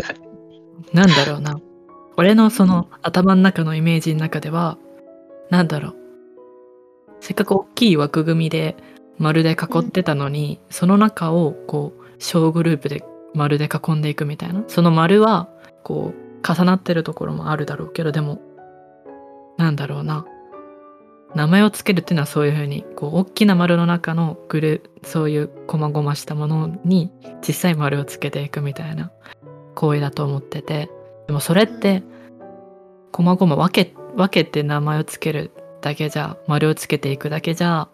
なんだろうな俺のその頭の中のイメージの中ではなんだろう。せっかく大きい枠組みで丸で囲ってたのに、その中をこう小グループで丸で囲んでいくみたいな。その丸はこう重なってるところもあるだろうけどでもなんだろうな。名前をつけるっていうのはそういうふうにこう大きな丸の中のグルそういう細々したものに小さい丸をつけていくみたいな行為だと思ってて。でもそれって細々分け分けて名前をつけるだけじゃ丸をつけていくだけじゃ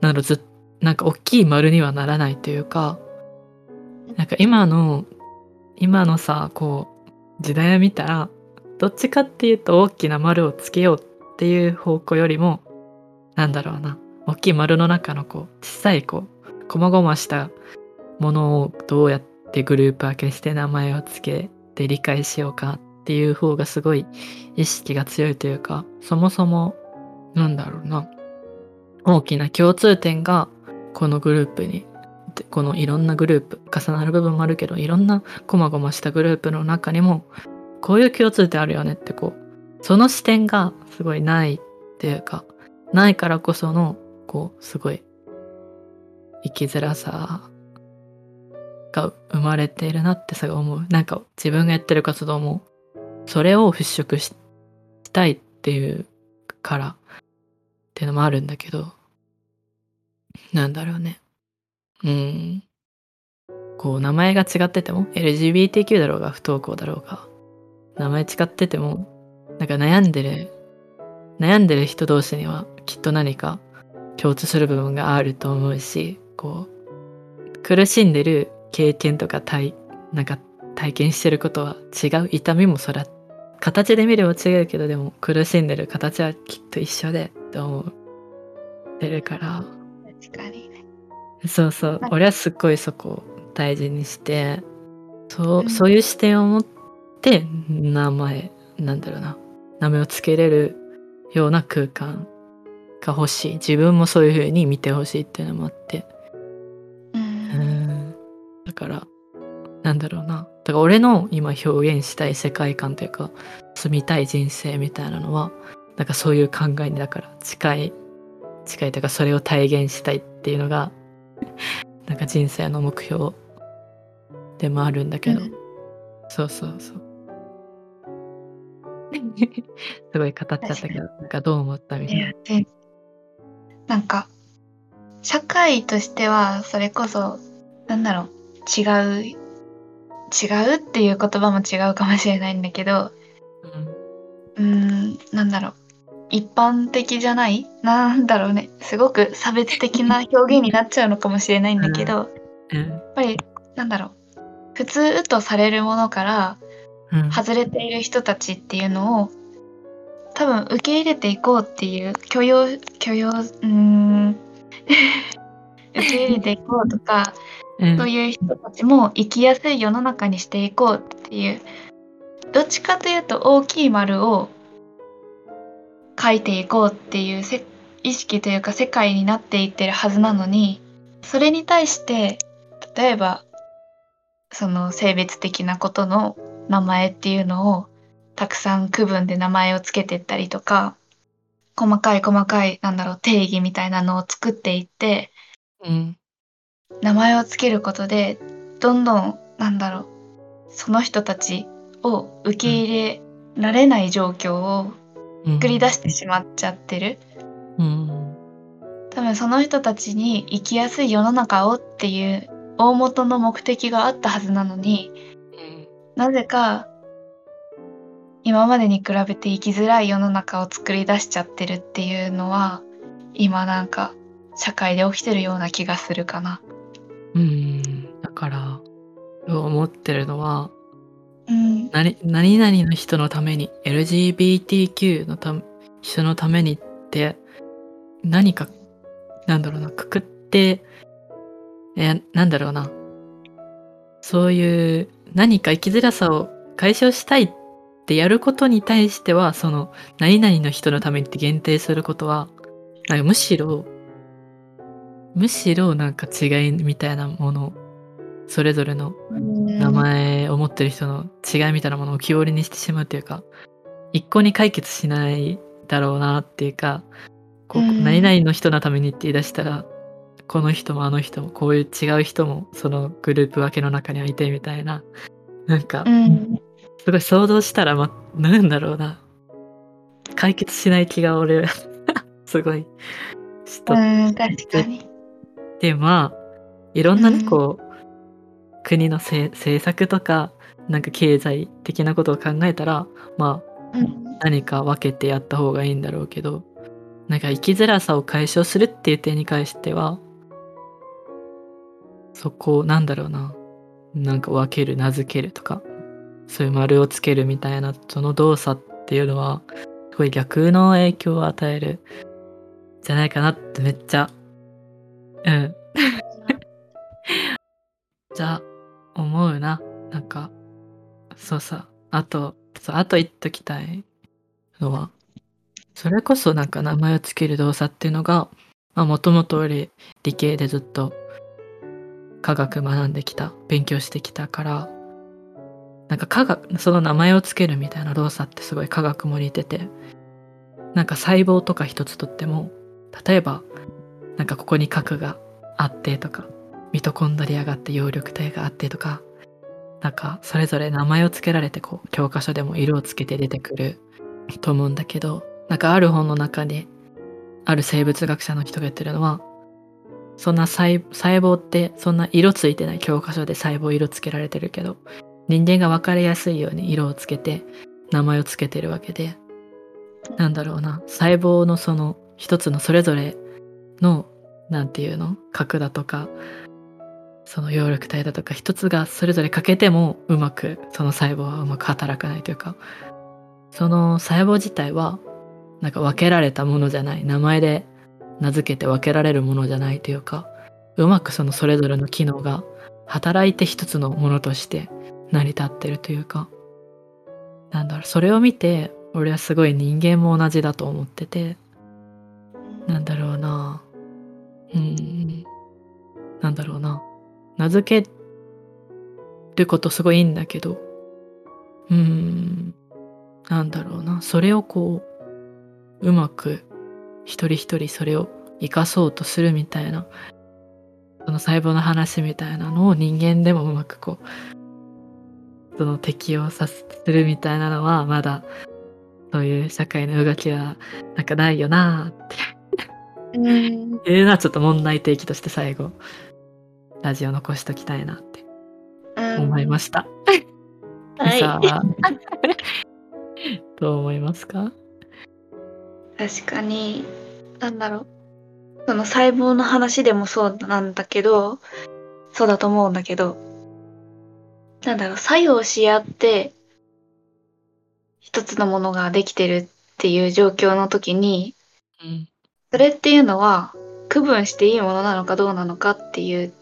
なんずなんか大きい丸にはならないというかなんか今の今のさこう時代を見たらどっちかっていうと大きな丸をつけようっていう方向よりもなんだろうな大きい丸の中のこう小さいこう細々したものをどうやってグループ分けして名前をつけて理解しようかっていう方がすごい意識が強いというかそもそもなんだろうな。大きな共通点がこのグループにこのいろんなグループ重なる部分もあるけどいろんな細々したグループの中にもこういう共通点あるよねってこうその視点がすごいないっていうかないからこそのこうすごい生きづらさが生まれているなってすごい思う。なんか自分がやってる活動もそれを払拭ししたいっていうからっていうのもあるんだけどなんだろうね。うん。こう名前が違ってても LGBTQ だろうが不登校だろうが名前違っててもなんか悩んでる悩んでる人同士にはきっと何か共通する部分があると思うしこう苦しんでる経験とか体なんか体験してることは違う痛みもそら形で見れば違うけどでも苦しんでる形はきっと一緒でって思ってるから。確かにね。そうそう。はい俺はすっごいそこを大事にしてそう,、うん。そういう視点を持って名前なんだろうな。名前をつけれるような空間が欲しい。自分もそういう風に見てほしいっていうのもあってからなんだろうな。だから俺の今表現したい世界観というか住みたい人生みたいなのはなんかそういう考えにだから近い近いというかそれを体現したいっていうのが [laughs] なんか人生の目標でもあるんだけど、うん。そうそうそう。[laughs] すごい語っちゃったけどなんかどう思ったみたいな。なんか社会としてはそれこそなんだろう違う違うっていう言葉も違うかもしれないんだけどうーんなんだろう。一般的じゃない？なんだろうね。すごく差別的な表現になっちゃうのかもしれないんだけど、うん。やっぱりなんだろう。普通とされるものからうん。外れている人たちっていうのを多分受け入れていこうっていう許容許容うーん。[laughs] 受け入れていこうとかうんそういう人たちも生きやすい世の中にしていこうっていう。どっちかというと大きい丸を書いていこうっていうせ意識というか世界になっていってるはずなのにそれに対して例えばその性別的なことの名前っていうのをたくさん区分で名前をつけていったりとか細かい細かいなんだろう定義みたいなのを作っていってうん名前をつけることでどんどんなんだろうその人たちを受け入れられない状況をうん。作り出してしまっちゃってる。うん。多分その人たちに生きやすい世の中をっていう大元の目的があったはずなのになぜか今までに比べて生きづらい世の中を作り出しちゃってるっていうのは今なんか社会で起きてるような気がするかな。うん。だから思ってるのはうん、何何々の人のために LGBTQ のた人のためにって何かなんだろうなくくってえなんだろうな。そういう何か生きづらさを解消したいってやることに対してはその何々の人のためにって限定することはなんかむしろむしろなんか違いみたいなものそれぞれの名前を持ってる人の違いみたいなものを浮き彫りにしてしまうというか一向に解決しないだろうなっていうかこううん。何々の人のためにって言い出したらこの人もあの人もこういう違う人もそのグループ分けの中にはいてみたいななんかうん。すごい想像したらまなんだろうな。解決しない気が俺 [laughs] すごいしとうん、確かに。でまあいろんなね、うん。こう国のせ政策とかなんか経済的なことを考えたらまあうん。何か分けてやった方がいいんだろうけどなんか生きづらさを解消するっていう点に関してはそこをなんだろうななんか分ける名付けるとかそういう丸をつけるみたいなその動作っていうのはすごい逆の影響を与えるじゃないかなってめっちゃうん。[laughs] じゃあ思うな。なんかそうさ。あとそうあと言っときたいのはそれこそなんか名前をつける動作っていうのがもともと俺理系でずっと科学学んできた勉強してきたからなんか科学その名前をつけるみたいな動作ってすごい科学も似ててなんか細胞とか一つとっても例えばなんかここに核があってとかミトコンドリアがあって葉緑体があってとかなんかそれぞれ名前を付けられてこう教科書でも色をつけて出てくると思うんだけどなんかある本の中である生物学者の人が言ってるのはそんな細胞ってそんな色ついてない教科書で細胞色つけられてるけど人間が分かりやすいように色をつけて名前をつけてるわけでなんだろうな細胞のその一つのそれぞれのなんていうの？核だとかその葉緑体だとか一つがそれぞれ欠けてもうまくその細胞はうまく働かないというかその細胞自体はなんか分けられたものじゃない名前で名付けて分けられるものじゃないというかうまくそのそれぞれの機能が働いて一つのものとして成り立ってるというかなんだろうそれを見て俺はすごい人間も同じだと思っててなんだろうなうん。なんだろうな。名付けることすごいいいんだけど。うん。なんだろうな。それをこううまく一人一人それを生かそうとするみたいな。その細胞の話みたいなのを人間でもうまくこうその適用させるみたいなのはまだそういう社会の動きはなんかないよなって。うんいうのはちょっと問題提起として最後ラジオ残しときたいなって思いました。はいさあ [laughs] どう思いますか？確かに、なんだろう。その細胞の話でもそうなんだけど、そうだと思うんだけど、なんだろう、作用し合って、一つのものができてるっていう状況の時に、うん。それっていうのは、区分していいものなのかどうなのかっていう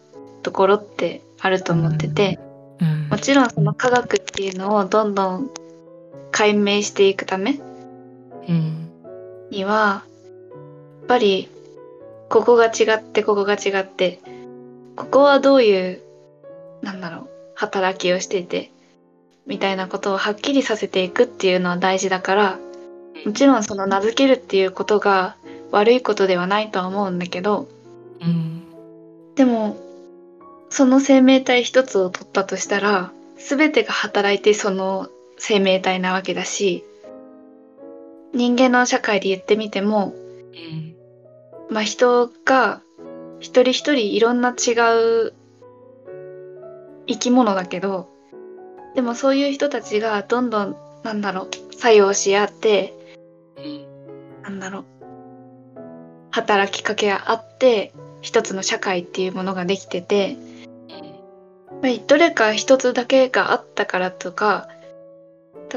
ところってあると思ってて、うん。もちろんその科学っていうのをどんどん解明していくためうんにはやっぱりここが違ってここが違ってここはどういうなんだろう働きをしていてみたいなことをはっきりさせていくっていうのは大事だからもちろんその名付けるっていうことが悪いことではないとは思うんだけどうん。でもその生命体一つを取ったとしたら全てが働いてその生命体なわけだし人間の社会で言ってみてもうん。まあ人が一人一人いろんな違う生き物だけどでもそういう人たちがどんどんなんだろう作用し合ってなんだろう働きかけ合って一つの社会っていうものができててやっぱりどれか一つだけがあったからとか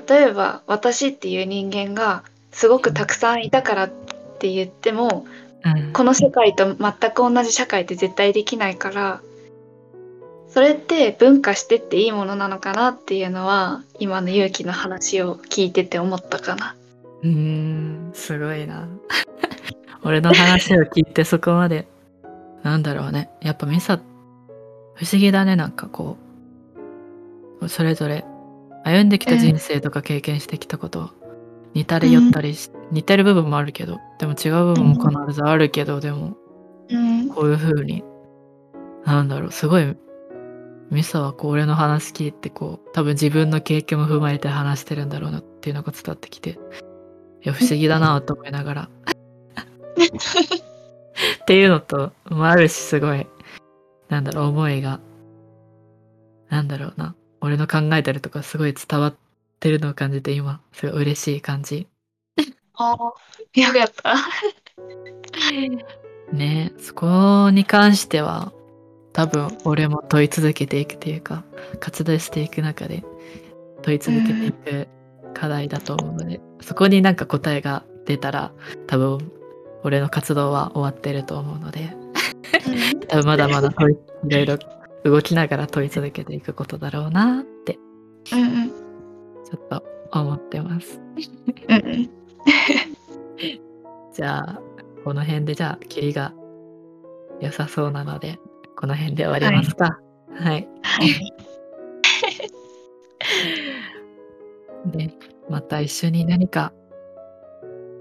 例えば私っていう人間がすごくたくさんいたからって言ってもうんこの世界と全く同じ社会って絶対できないからそれって分化してっていいものなのかなっていうのは今の勇気の話を聞いてて思ったかな。うーんすごいな俺の話を聞いてそこまでなんだろうね。やっぱミサ不思議だね。なんかこうそれぞれ歩んできた人生とか経験してきたこと似たり寄ったりし、似てる部分もあるけどでも違う部分も必ずあるけど、でもうん、こういう風になんだろうすごいミサはこう俺の話聞いてこう多分自分の経験も踏まえて話してるんだろうなっていうのが伝わってきていや不思議だなと思いながらっていうのともあるしすごい。なんだろう思いが。なんだろうな。俺の考えたりとかすごい伝わってるのを感じて今すごい嬉しい感じ。あーよかった。[laughs] ねそこに関しては多分俺も問い続けていくっていうか活動していく中で問い続けていく課題だと思うので、そこになんか答えが出たら多分俺の活動は終わってると思うので多分まだまだ問いいろいろ動きながら問い続けていくことだろうなってちょっと思ってます。[laughs] じゃあこの辺でじゃあキリが良さそうなのでこの辺で終わりますか。はいはい。で、また一緒に何か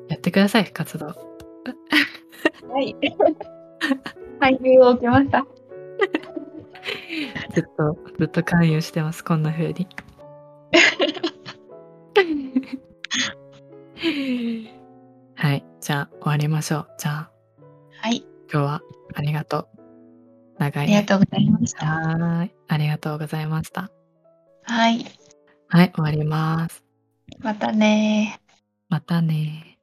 やってください、活動。はい。[laughs] 配給を受けました。[laughs] ずっと、ずっと関与してます、こんな風に。[laughs] はい、じゃあ終わりましょう。じゃあはい。今日はありがとう。長いありがとうございました。はーい、ありがとうございました。はい。はい、終わります。またねまたね